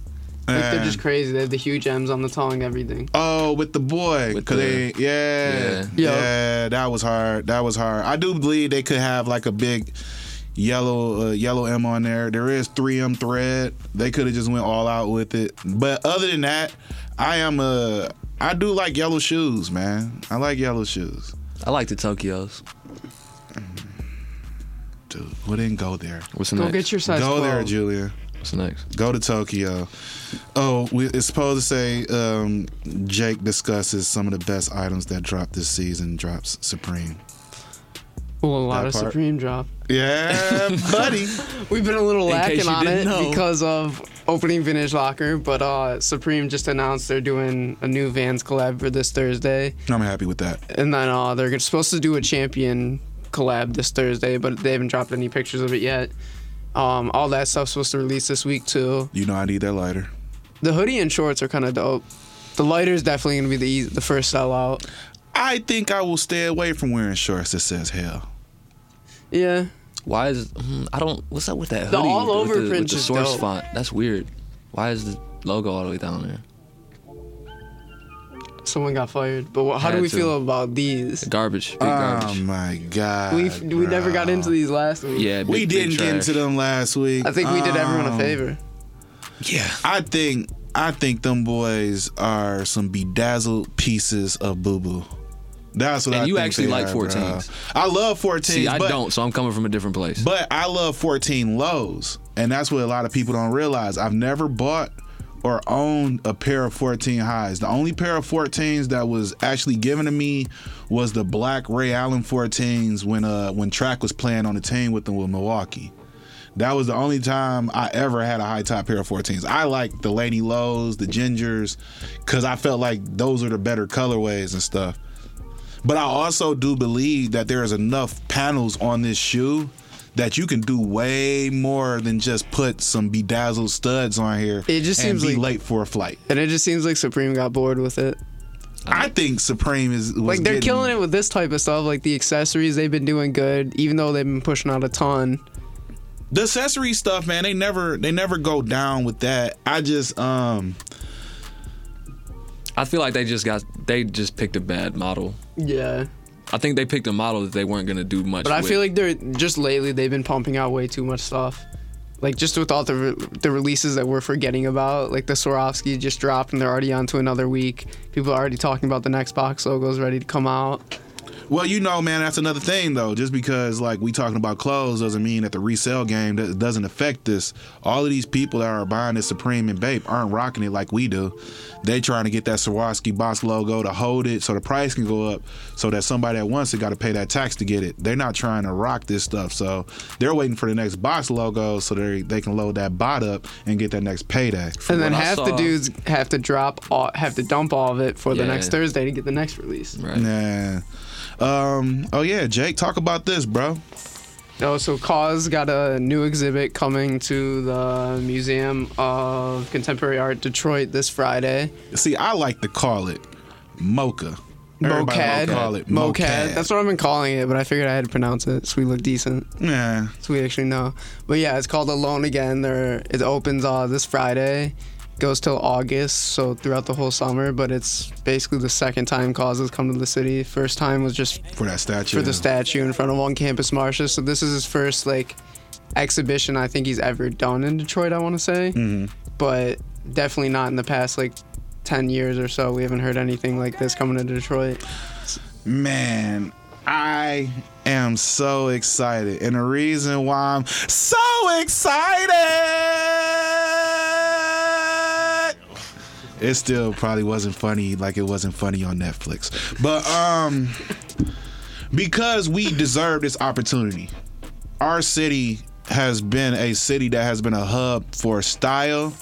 Like they're just crazy. They have the huge M's on the tongue, everything. Oh, with the boy, With cause the- they, yeah, Yeah. yeah, that was hard. That was hard. I do believe they could have like a big yellow, uh, yellow M on there. There is 3M thread. They could have just went all out with it. But other than that, I am a, I do like yellow shoes, man. I like yellow shoes. I like the Tokyos. Dude, we didn't go there. What's Go next? get your size go 12. there, Julia. What's next? Go to Tokyo. Oh, we, it's supposed to say um, Jake discusses some of the best items that dropped this season. Drops Supreme. Well, a lot of part. Supreme drop. Yeah, buddy. We've been a little In lacking on it know. because of opening Vintage Locker, but uh, Supreme just announced they're doing a new Vans collab for this Thursday, I'm happy with that. and then uh, they're supposed to do a Champion collab this Thursday, but they haven't dropped any pictures of it yet. Um, all that stuff's supposed to release this week too. You know I need that lighter. The hoodie and shorts are kind of dope. The lighter is definitely gonna be the eas- the first sellout. I think I will stay away from wearing shorts that says hell. Yeah, Why is hmm, I don't? What's up with that Hoodie The all over with the, print with the source dope. font? That's weird. Why is the logo all the way down there? someone got fired. But what, how do we to. feel about these? Garbage. Big Oh garbage. my god. We we never got bro. into these last week. yeah, big, We big didn't get trash. into them last week. I think we did everyone a Um, favor. Yeah. I think I think them boys are some bedazzled pieces of boo boo. That's what I And I you actually like are, bro. 14s. I love 14s. See, I but, don't, so I'm coming from a different place. But I love 14 lows. And that's what a lot of people don't realize. I've never bought or owned a pair of 14 highs. The only pair of 14s that was actually given to me was the black Ray Allen 14s when uh when track was playing on the team with them with Milwaukee. That was the only time I ever had a high top pair of 14s. I like the Lady Lows, the Gingers, because I felt like those are the better colorways and stuff. But I also do believe that there is enough panels on this shoe that you can do way more than just put some bedazzled studs on here It just and seems be like- late for a flight. And it just seems like Supreme got bored with it. I think Supreme is was Like they're getting- killing it with this type of stuff. Like the accessories, they've been doing good, even though they've been pushing out a ton. The accessory stuff, man, they never they never go down with that. I just um I feel like they just got they just picked a bad model. Yeah. I think they picked a model that they weren't gonna do much. But I with. feel like they're just lately they've been pumping out way too much stuff. Like just with all the re- the releases that we're forgetting about, like the Swarovski just dropped and they're already on to another week. People are already talking about the next box logos ready to come out. Well, you know, man, that's another thing though. Just because like we talking about clothes doesn't mean that the resale game that doesn't affect this. All of these people that are buying this Supreme and Bape aren't rocking it like we do. They trying to get that Swarovski box logo to hold it so the price can go up, so that somebody that wants it got to pay that tax to get it. They're not trying to rock this stuff, so they're waiting for the next box logo so they they can load that bot up and get that next payday. and then what I half the dudes have to drop all, have to dump all of it for the next Thursday to get the next release. right. Nah. Um. Oh yeah, Jake, talk about this, bro. No, so KAWS got a new exhibit coming to the Museum of Contemporary Art Detroit this Friday. See, I like to call it Mocha. Mocad. Call it Mocad. Mocad. That's what I've been calling it, but I figured I had to pronounce it so we look decent. yeah. So we actually know. But yeah, it's called Alone Again. There, it opens uh, this Friday, goes till August, so throughout the whole summer. But it's basically the second time KAWS has come to the city. First time was just For that statue. for the statue in front of One Campus Martius. So this is his first like exhibition I think he's ever done in Detroit. I want to say, Mhm. but definitely not in the past like ten years or so. We haven't heard anything like this coming to Detroit. Man, I am so excited. And the reason why I'm so excited. It still probably wasn't funny like it wasn't funny on Netflix. But um because we deserve this opportunity. Our city has been a city that has been a hub for style.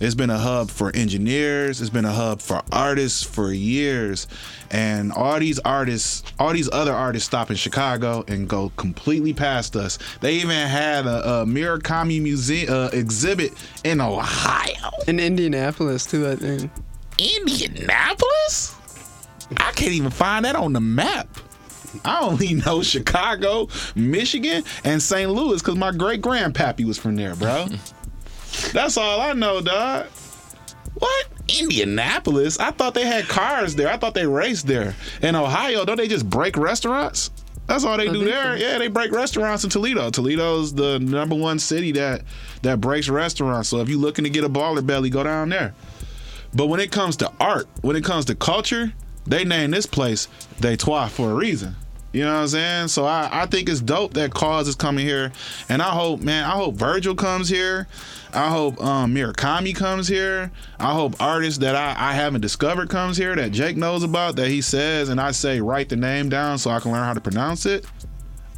It's been a hub for engineers. It's been a hub for artists for years. And all these artists, all these other artists stop in Chicago and go completely past us. They even had a, a Murakami museum uh, exhibit in Ohio. In Indianapolis too, I think. Indianapolis? I can't even find that on the map. I only know Chicago, Michigan, and St. Louis because my great grandpappy was from there, bro. That's all I know, dog. What? Indianapolis? I thought they had cars there. I thought they raced there. In Ohio, don't they just break restaurants? That's all they do there. Yeah, they break restaurants in Toledo. Toledo's the number one city that that breaks restaurants. So if you're looking to get a baller belly, go down there. But when it comes to art, when it comes to culture, they name this place They Trois for a reason. You know what I'm saying? So I, I think it's dope that KAWS is coming here. And I hope, man, I hope Virgil comes here. I hope um, Murakami comes here. I hope artists that I, I haven't discovered comes here that Jake knows about that he says and I say write the name down so I can learn how to pronounce it.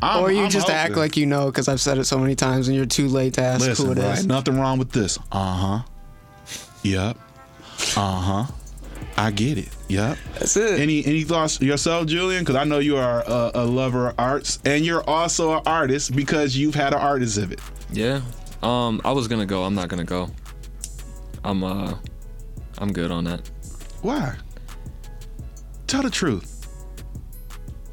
I'm- or you I'm just act like you know because I've said it so many times and you're too late to ask Listen, who it is. nothing wrong with this. Uh huh. Yep. Uh huh. I get it. Yep. That's it. Any any thoughts yourself, Julian? Because I know you are a, a lover of arts, and you're also an artist because you've had an art exhibit. Yeah. Um, I was gonna go. I'm not gonna go. I'm uh, I'm good on that. Why? Tell the truth.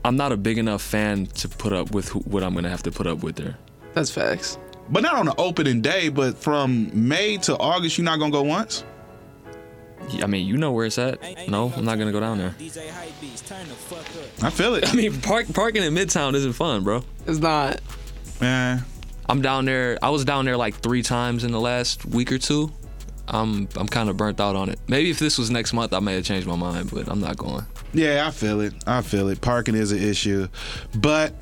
I'm not a big enough fan to put up with who, what I'm gonna have to put up with there. That's facts. But not on the opening day, but from May to August, you're not gonna go once. I mean, you know where it's at. No, I'm not gonna go down there. DJ Hypebeast, turn the fuck up. I feel it. I mean, park, parking in Midtown isn't fun, bro. It's not. Man, I'm down there. I was down there like three times in the last week or two. I'm I'm kind of burnt out on it. Maybe if this was next month, I may have changed my mind, but I'm not going. Yeah, I feel it. I feel it. Parking is an issue. But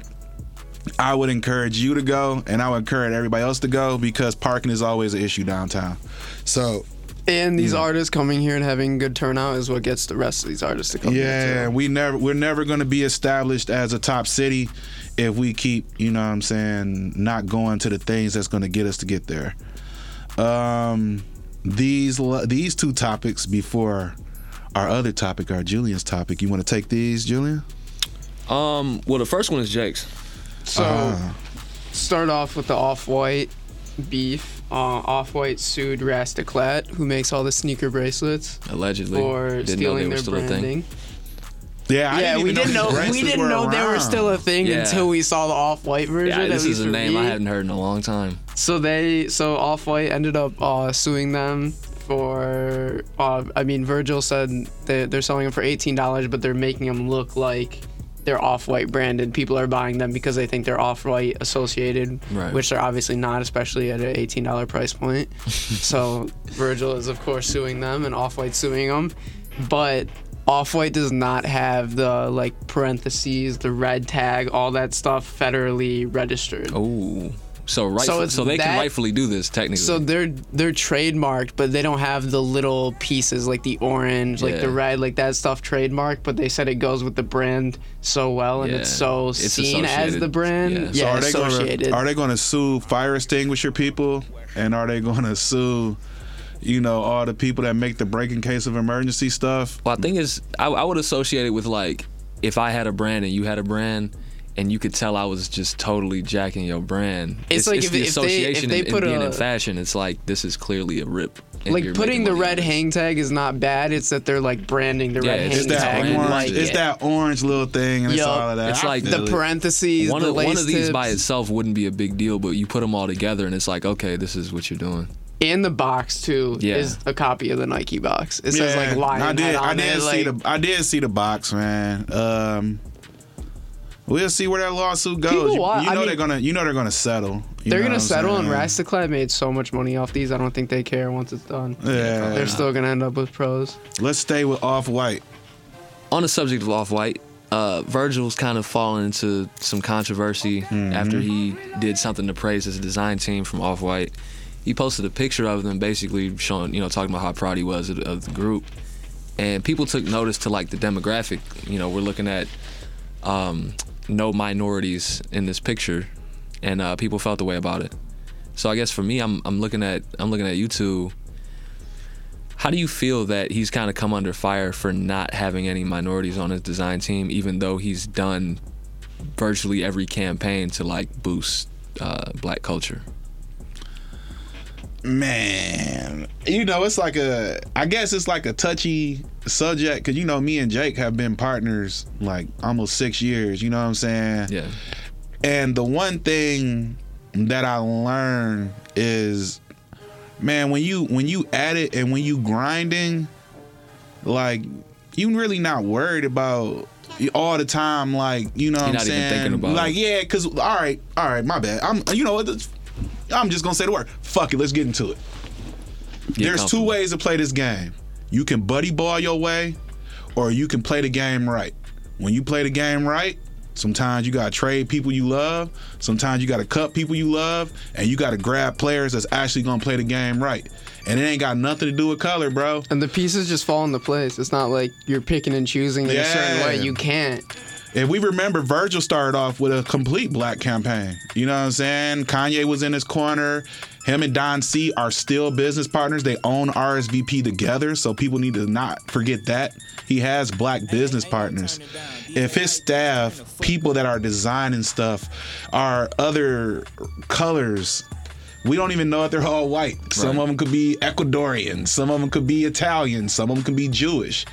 I would encourage you to go and I would encourage everybody else to go because parking is always an issue downtown. So, And these artists coming here and having good turnout is what gets the rest of these artists to come yeah, here too. we never we're never going to be established as a top city if we keep, you know what I'm saying, not going to the things that's going to get us to get there. Um these these two topics before our other topic, our Julian's topic. You want to take these, Julian? Um, well, the first one is Jake's. So Uh, start off with the off-white beef. Uh, Off White sued Rastaclat, who makes all the sneaker bracelets, Allegedly, for didn't know they stealing were their still a thing. branding. Yeah, I yeah, didn't we even didn't know. we didn't were know they were still a thing Yeah. until we saw the Off White version. Yeah, this is a for name I hadn't heard in a long time. So they, so Off White ended up uh, suing them for. Uh, I mean, Virgil said they, they're selling them for eighteen dollars, but they're making them look like they're Off White branded. People are buying them because they think they're Off White associated, Right. which they're obviously not, especially at an eighteen dollar price point. so Virgil is of course suing them, and Off White suing them, but. Off White does not have the like parentheses, the red tag, all that stuff federally registered. Oh, so right, So so, they that- can rightfully do this technically. So they're they're trademarked, but they don't have the little pieces like the orange, like the red, like that stuff trademarked. But they said it goes with the brand so well, and it's so It's seen as the brand. Yeah. Yeah, So So are they associated. going to are they going to sue fire extinguisher people and are they going to sue you know all the people that make the break in case of emergency stuff? Well, I think it's I, I would associate it with like if I had a brand and you had a brand, and you could tell I was just totally jacking your brand. It's like if- the if they- if association they and, put being a- in fashion. It's like this is clearly a rip. like putting the red hang tag is not bad. It's that they're like branding the Yeah, red it's hang tag. branded orange. like It's it. that orange little thing, and it's all of that. It's like the parentheses, One the of, one of these by itself wouldn't be a big deal, but you put them all together and it's like, okay, this is what you're doing. and the box too Yeah. is a copy of the Nike box. It says like Yeah, lion I did. head I did it. see like, the. I did see the box, man. Um, we'll see where that lawsuit goes. People You, wa- you I know mean- they're gonna. You know they're gonna settle. You They're gonna what I'm settle, and saying? Rastaclat made so much money off these. I don't think they care once it's done. Yeah. They're still gonna end up with pros. Let's stay with off white. On the subject of Off White, uh, Virgil's kind of fallen into some controversy after he did something to praise his design team from Off White. He posted a picture of them, basically showing, you know, talking about how proud he was of, of the group, and people took notice to like the demographic. You know, we're looking at um, no minorities in this picture, and uh, people felt the way about it. So I guess for me, I'm I'm looking at I'm looking at you two. How do you feel that he's kind of come under fire for not having any minorities on his design team, even though he's done virtually every campaign to like boost uh, black culture? Man, you know, it's like a. I guess it's like a touchy subject because you know me and Jake have been partners like almost six years. You know what I'm saying? Yeah, And the one thing that I learned is, man, when you when you at it and when you grinding, like you really not worried about all the time. Like you know, what You're I'm not even saying, thinking about like it. yeah, because all right, all right, my bad. I'm you know what. I'm just gonna say the word. Fuck it. Let's get into it. Get There's two ways to play this game. You can buddy ball your way, or you can play the game right. When you play the game right, sometimes you gotta trade people you love. Sometimes you gotta cut people you love, and you gotta grab players that's actually gonna play the game right. And it ain't got nothing to do with color, bro. And the pieces just fall into place. It's not like you're picking and choosing in a certain way. You can't. If we remember, Virgil started off with a complete black campaign. You know what I'm saying? Kanye was in his corner. Him and Don C are still business partners. They own RSVP together, so people need to not forget that. He has black business partners. If his staff, people that are designing stuff, are other colors, we don't even know if they're all white. Some Right. of them could be Ecuadorian, some of them could be Italian, some of them could be Jewish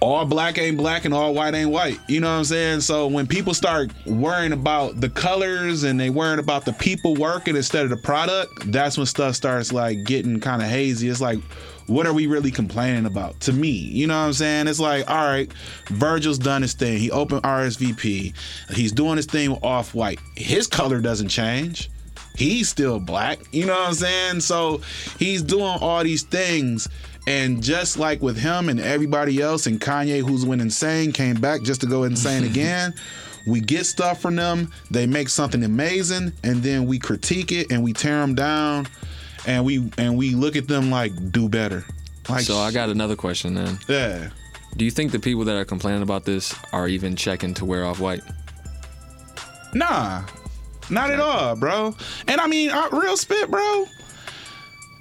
all black ain't black and all white ain't white. You know what I'm saying? So when people start worrying about the colors and they worrying about the people working instead of the product, that's when stuff starts like getting kind of hazy. It's like, what are we really complaining about? To me, you know what I'm saying? It's like, all right, Virgil's done his thing. He opened RSVP. He's doing his thing with off white. His color doesn't change. He's still black. You know what I'm saying? So he's doing all these things. And just like with him and everybody else, and Kanye, who's went insane, came back just to go insane again. We get stuff from them. They make something amazing, and then we critique it and we tear them down, and we and we look at them like do better. Like So I got another question then. yeah. Do you think the people that are complaining about this are even checking to wear off white? Nah, not at all, bro. And I mean, real spit, bro.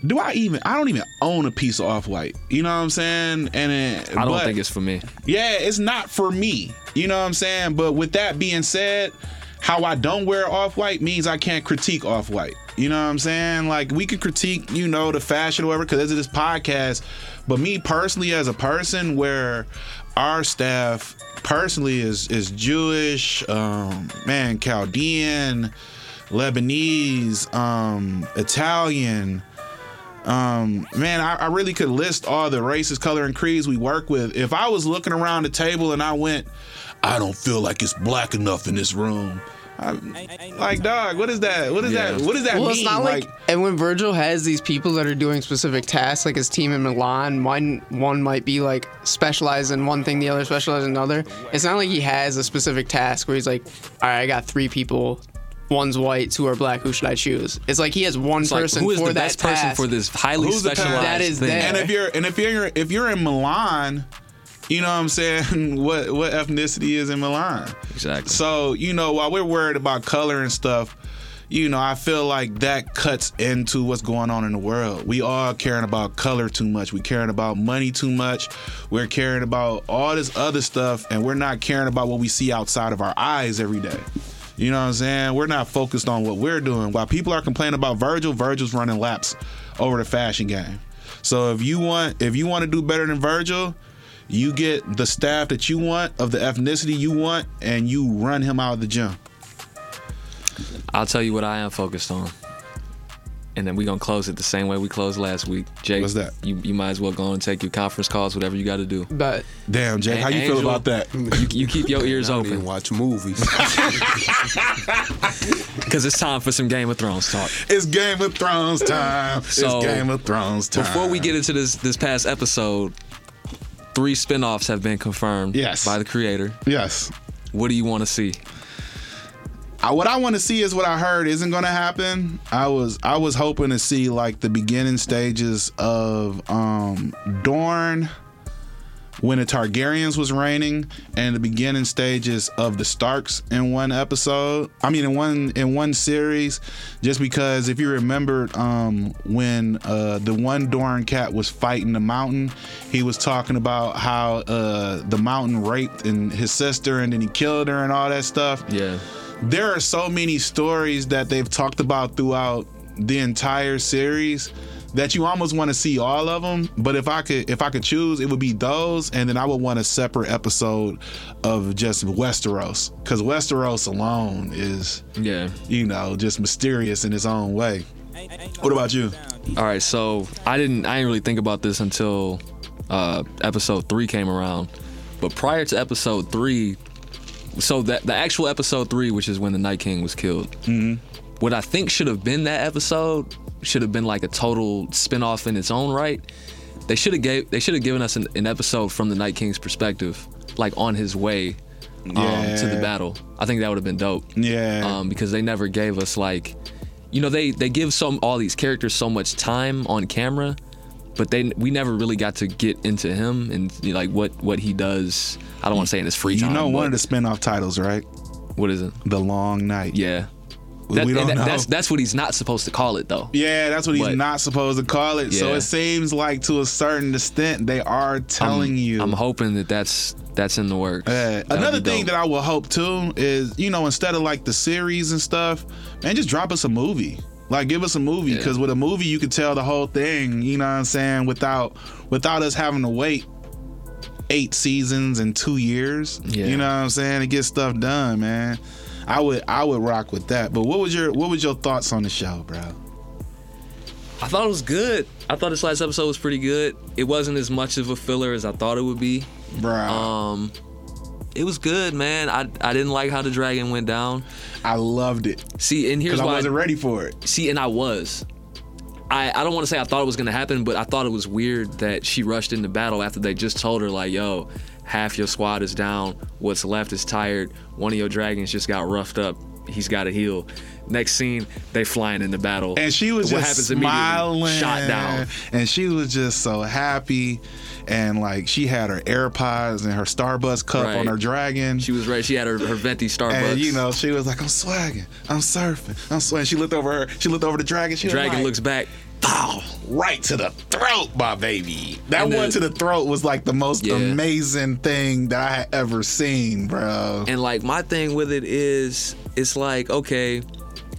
Do I even? I don't even own a piece of off white. You know what I'm saying? And it, I don't but- think it's for me. Yeah, it's not for me. You know what I'm saying? But with that being said, how I don't wear off white means I can't critique off white. You know what I'm saying? Like we could critique, you know, the fashion or whatever because this podcast. But me personally, as a person, where our staff personally is is Jewish, um, man, Chaldean, Lebanese, um, Italian. Um, man, I, I really could list all the races, color, and creeds we work with. If I was looking around the table and I went, I don't feel like it's black enough in this room. I, like, dog, what is that? What is Yeah. that? What does that Well, mean? it's not like, and when Virgil has these people that are doing specific tasks, like his team in Milan, one one might be like specialized in one thing, the other specialized in another. It's not like he has a specific task where he's like, all right, I got three people, one's white, two are black. Who should I choose? It's like he has one It's like, person who is for the that best person task. for this highly Who's the specialized That is thing? there. and if you're and if you're if you're in Milan, you know what I'm saying? What what ethnicity is in Milan? Exactly. So, you know, while we're worried about color and stuff, you know, I feel like that cuts into what's going on in the world. We all caring about color too much. We caring about money too much. We're caring about all this other stuff, and we're not caring about what we see outside of our eyes every day. You know what I'm saying? We're not focused on what we're doing. While people are complaining about Virgil, Virgil's running laps over the fashion game. So if you want if you want to do better than Virgil, you get the staff that you want of the ethnicity you want, and you run him out of the gym. I'll tell you what I am focused on. And then we're gonna close it the same way we closed last week. Jake, What's that? You you might as well go and take your conference calls, whatever you got to do. but Damn, Jake, how you feel about that? You, you keep your ears I don't even open watch movies. because it's time for some Game of Thrones talk. It's Game of Thrones time. So, it's Game of Thrones time. Before we get into this this past episode, three spin-offs have been confirmed Yes. by the creator. yes, What do you want to see? I, what I want to see is what I heard isn't going to happen. I was I was hoping to see like the beginning stages of um Dorne when the Targaryens was reigning and the beginning stages of the Starks in one episode. I mean in one in one series just because if you remember um when uh the one Dorne cat was fighting the mountain, he was talking about how uh the mountain raped and his sister and then he killed her and all that stuff Yeah. There are so many stories that they've talked about throughout the entire series that you almost want to see all of them but if i could if i could choose it would be those and then i would want a separate episode of just westeros because westeros alone is Yeah. you know just mysterious in its own way what about you All right, so I didn't I didn't really think about this until uh, episode three came around. But prior to episode three, so that the actual episode three, which is when the Night King was killed, what I think should have been that episode should have been like a total spin-off in its own right. They should have gave they should have given us an, an episode from the Night King's perspective, like on his way um, to the battle. I think that would have been dope yeah um, because they never gave us like, you know, they they give some all these characters so much time on camera, but they we never really got to get into him and you know, like what what he does. I don't want to say in his free time. you know one of the spin-off titles right what is it? the long night Yeah, we don't that- know That's that's what he's not supposed to call it though. Yeah, that's what he's But- not supposed to call it. So it seems like to a certain extent they are telling I'm, you. I'm hoping that that's that's in the works. Uh, another thing that I will hope too is, you know, instead of like the series and stuff, man, just drop us a movie. Like give us a movie Yeah. because with a movie you can tell the whole thing. You know what I'm saying? Without without us having to wait eight seasons and two years. Yeah. You know what I'm saying? To get stuff done, man. I would I would rock with that. But what was your what was your thoughts on the show, bro? I thought it was good. I thought this last episode was pretty good. It wasn't as much of a filler as I thought it would be. Bro, Um, it was good, man. I I didn't like how the dragon went down. I loved it See, and here's because I wasn't ready for it. See, and I was. I, I don't want to say I thought it was gonna happen, but I thought it was weird that she rushed into battle after they just told her like, "Yo, half your squad is down. What's left is tired. One of your dragons just got roughed up. He's got to heal." Next scene, they flying into battle, And she was what just smiling, Shot down. and she was just so happy, and like she had her AirPods and her Starbucks cup Right. on her dragon. She was right. She had her, her venti Starbucks. and you know, she was like, "I'm swagging, I'm surfing, I'm swagging." She looked over her, she looked over the dragon. She dragon like, looks back. "Pow!" right to the throat, my baby. That And one the- to the throat was like the most Yeah. amazing thing that I had ever seen, bro. And like my thing with it is, it's like okay,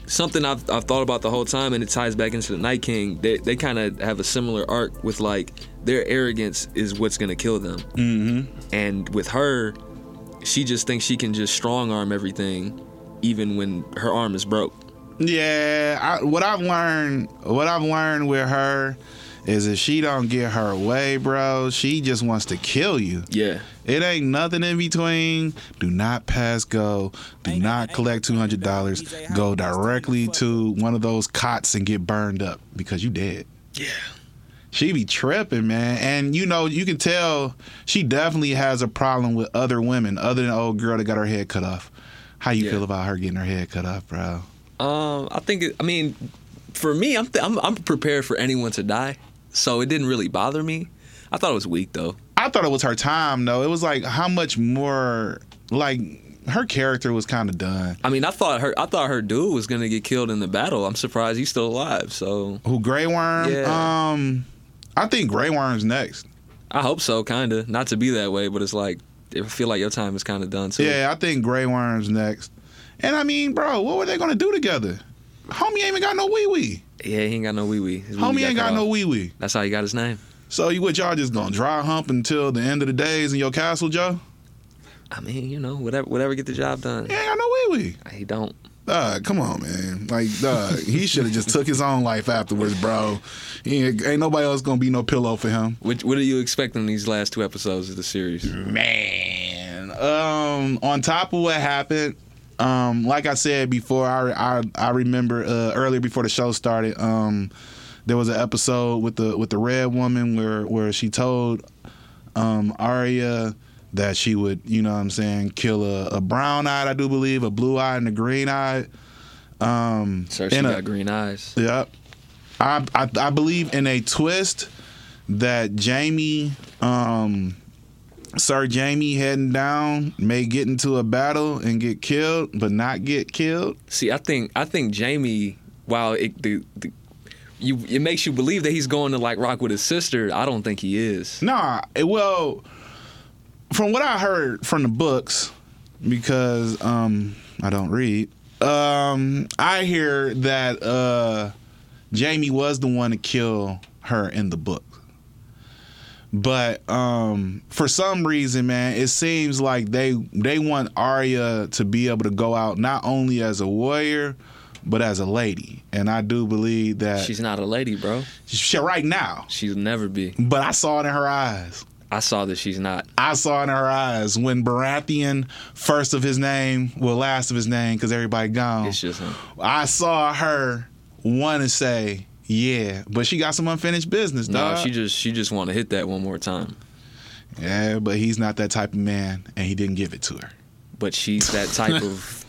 something I've, I've thought about the whole time, and it ties back into the Night King. They they kind of have a similar arc with like their arrogance is what's gonna kill them, mm-hmm. and with her, she just thinks she can just strong arm everything, even when her arm is broke. Yeah, I, what I've learned, what I've learned with her is if she don't get her way, bro, she just wants to kill you. Yeah, It ain't nothing in between. Do not pass go. Do not collect two hundred dollars. Go directly to one of those cots and get burned up because you dead. yeah. She be tripping, man. And you know, you can tell she definitely has a problem with other women other than the old girl that got her head cut off. How you Yeah. feel about her getting her head cut off, bro? Um, I think. It, I mean, for me, I'm, th- I'm I'm prepared for anyone to die, so it didn't really bother me. I thought it was weak though. I thought it was her time though. It was like how much more like her character was kind of done. I mean, I thought her I thought her dude was gonna get killed in the battle. I'm surprised he's still alive. So Who Grey Worm? Yeah. Um, I think Grey Worm's next. I hope so, kinda. Not to be that way, but it's like I feel like your time is kind of done too. Yeah, I think Grey Worm's next. And I mean, bro, what were they gonna do together? Homie ain't even got no wee wee. Yeah, he ain't got no wee wee. Homie ain't got no wee wee. That's how he got his name. So you what y'all just gonna dry hump until the end of the days in your castle, Joe? I mean, you know, whatever whatever get the job done. He ain't got no wee wee. He don't. Dog, come on, man. Like, dog, he should have just took his own life afterwards, bro. He ain't, ain't nobody else gonna be no pillow for him. What what are you expecting in these last two episodes of the series? Man, um, on top of what happened, um, like I said before, I I, I remember uh, earlier before the show started, um, there was an episode with the with the red woman where where she told um Arya that she would, you know what I'm saying, kill a, a brown eyed, I do believe, a blue eyed and a green eyed. Um Cersei in a- got green eyes. Yep. I, I I believe in a twist that Jaime, um, Sir Jaime heading down may get into a battle and get killed, but not get killed. See, I think I think Jaime, while it the, the you it makes you believe that he's going to like rock with his sister. I don't think he is. Nah, it- well, from what I heard from the books, because um I don't read, um I hear that uh Jaime was the one to kill her in the book. But um for some reason, man, it seems like they they want Arya to be able to go out not only as a warrior, but as a lady. And I do believe that She's not a lady, bro. she, right now. She'll never be. But I saw it in her eyes. I saw that she's not. I saw in her eyes when Baratheon, first of his name, well, last of his name, because everybody gone. It's just him. I saw her want to say, yeah, but she got some unfinished business, No, dog. she just she just want to hit that one more time. yeah, but he's not that type of man, and he didn't give it to her. But she's that type of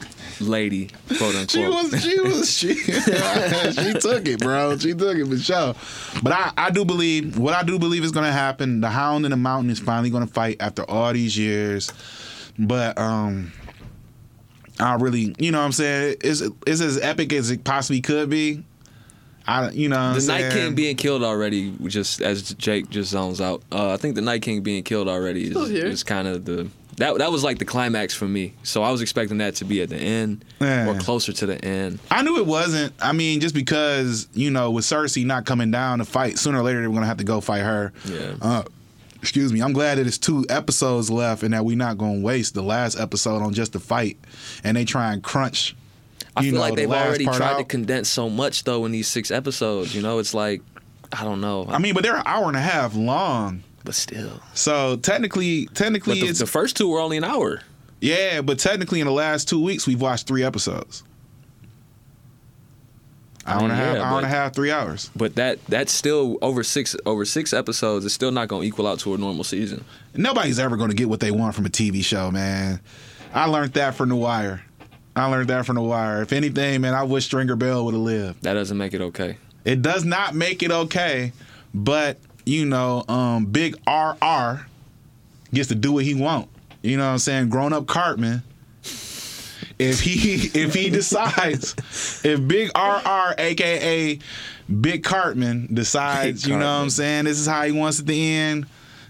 lady, quote unquote. She was, she was, she, she took it, bro. She took it for sure. But I, I do believe, what I do believe is going to happen. The Hound in the Mountain is finally going to fight after all these years. But um, I really, you know, what I'm saying, it's it's as epic as it possibly could be. I, you know, what I'm the saying? Night King being killed already, just as Jake just zones out. Uh, I think the Night King being killed already Still is, kind of the that that was like the climax for me. So I was expecting that to be at the end Yeah. or closer to the end. I knew it wasn't. I mean, just because you know, with Cersei not coming down to fight, sooner or later they were gonna have to go fight her. Yeah. Uh, excuse me. I'm glad that it's two episodes left, and that we're not gonna waste the last episode on just the fight, and they try and crunch. I feel know, like they've last already tried to condense so much though in these six episodes. You know, it's like I don't know, I mean, but they're an hour and a half long, but still. so technically, technically, the, it's the first two were only an hour. yeah. But technically, in the last two weeks, we've watched three episodes. Hour and a mean, half, yeah, hour and a half, three hours. But that that's still over six over six episodes. It's still not going to equal out to a normal season. Nobody's ever going to get what they want from a TV show, man. I learned that from The Wire. I learned that from The Wire. If anything, man, I wish Stringer Bell would have lived. That doesn't make it okay. It does not make it okay, but you know, um, Big RR gets to do what he want. You know what I'm saying? Grown up Cartman. If he if he decides, if Big RR, aka Big Cartman, decides, Big you know what I'm saying, this is how he wants it to end,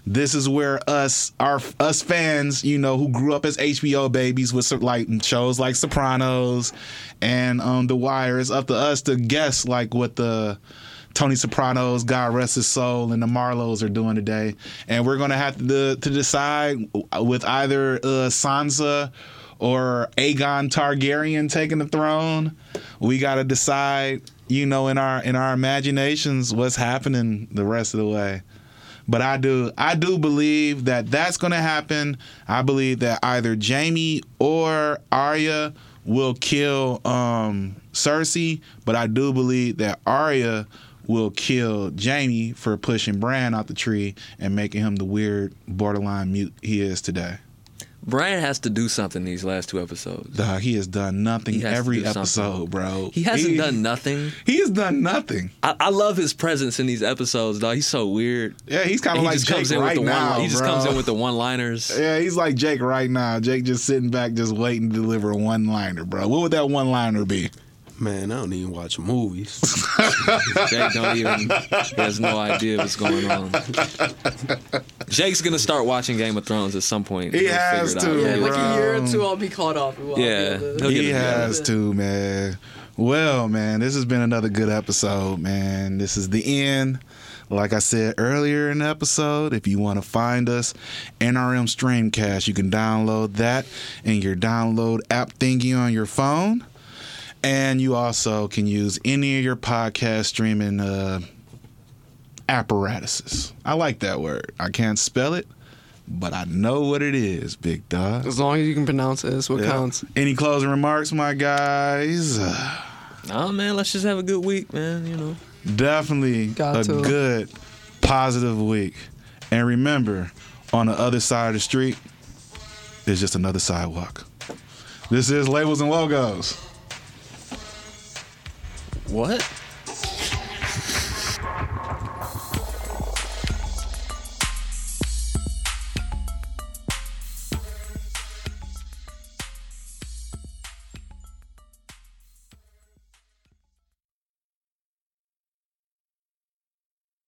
This is where us, our us fans, you know, who grew up as HBO babies with like shows like Sopranos and um, The Wire, it's up to us to guess like what the Tony Sopranos, God rest his soul, and the Marlos are doing today, and we're gonna have to to decide with either uh, Sansa or Aegon Targaryen taking the throne. We got to decide, you know, in our in our imaginations, what's happening the rest of the way. But I do I do believe that that's going to happen. I believe that either Jaime or Arya will kill um, Cersei, but I do believe that Arya will kill Jaime for pushing Bran out the tree and making him the weird borderline mute he is today. Brian has to do something these last two episodes. Dog, he has done nothing has every do something. episode, bro. He hasn't done nothing. He has done nothing. I, I love his presence in these episodes, dog. He's so weird. Yeah, he's kind of he like just Jake comes in right with the now. one. He just bro. comes in with the one-liners. Yeah, he's like Jake right now. Jake just sitting back, just waiting to deliver a one liner, bro. What would that one liner be? Man, I don't even watch movies. Jake don't even. Has no idea what's going on. Jake's gonna start watching Game of Thrones at some point. He He'll has to, out. Yeah, Yeah, like a year or two, I'll be caught up. I'll Yeah, to- he'll get He it has to, man. Well, man, this has been another good episode, man. This is the end. Like I said earlier in the episode, if you want to find us, NRM Streamcast, you can download that in your download app thingy on your phone. And you also can use any of your podcast streaming uh, apparatuses. I like that word. I can't spell it, but I know what it is, big dog. As long as you can pronounce it, that's what Yeah. counts. Any closing remarks, my guys? Nah, man. Let's just have a good week, man. You know. definitely Got a to. good, positive week. And remember, on the other side of the street, there's just another sidewalk. This is Labels and Logos. What?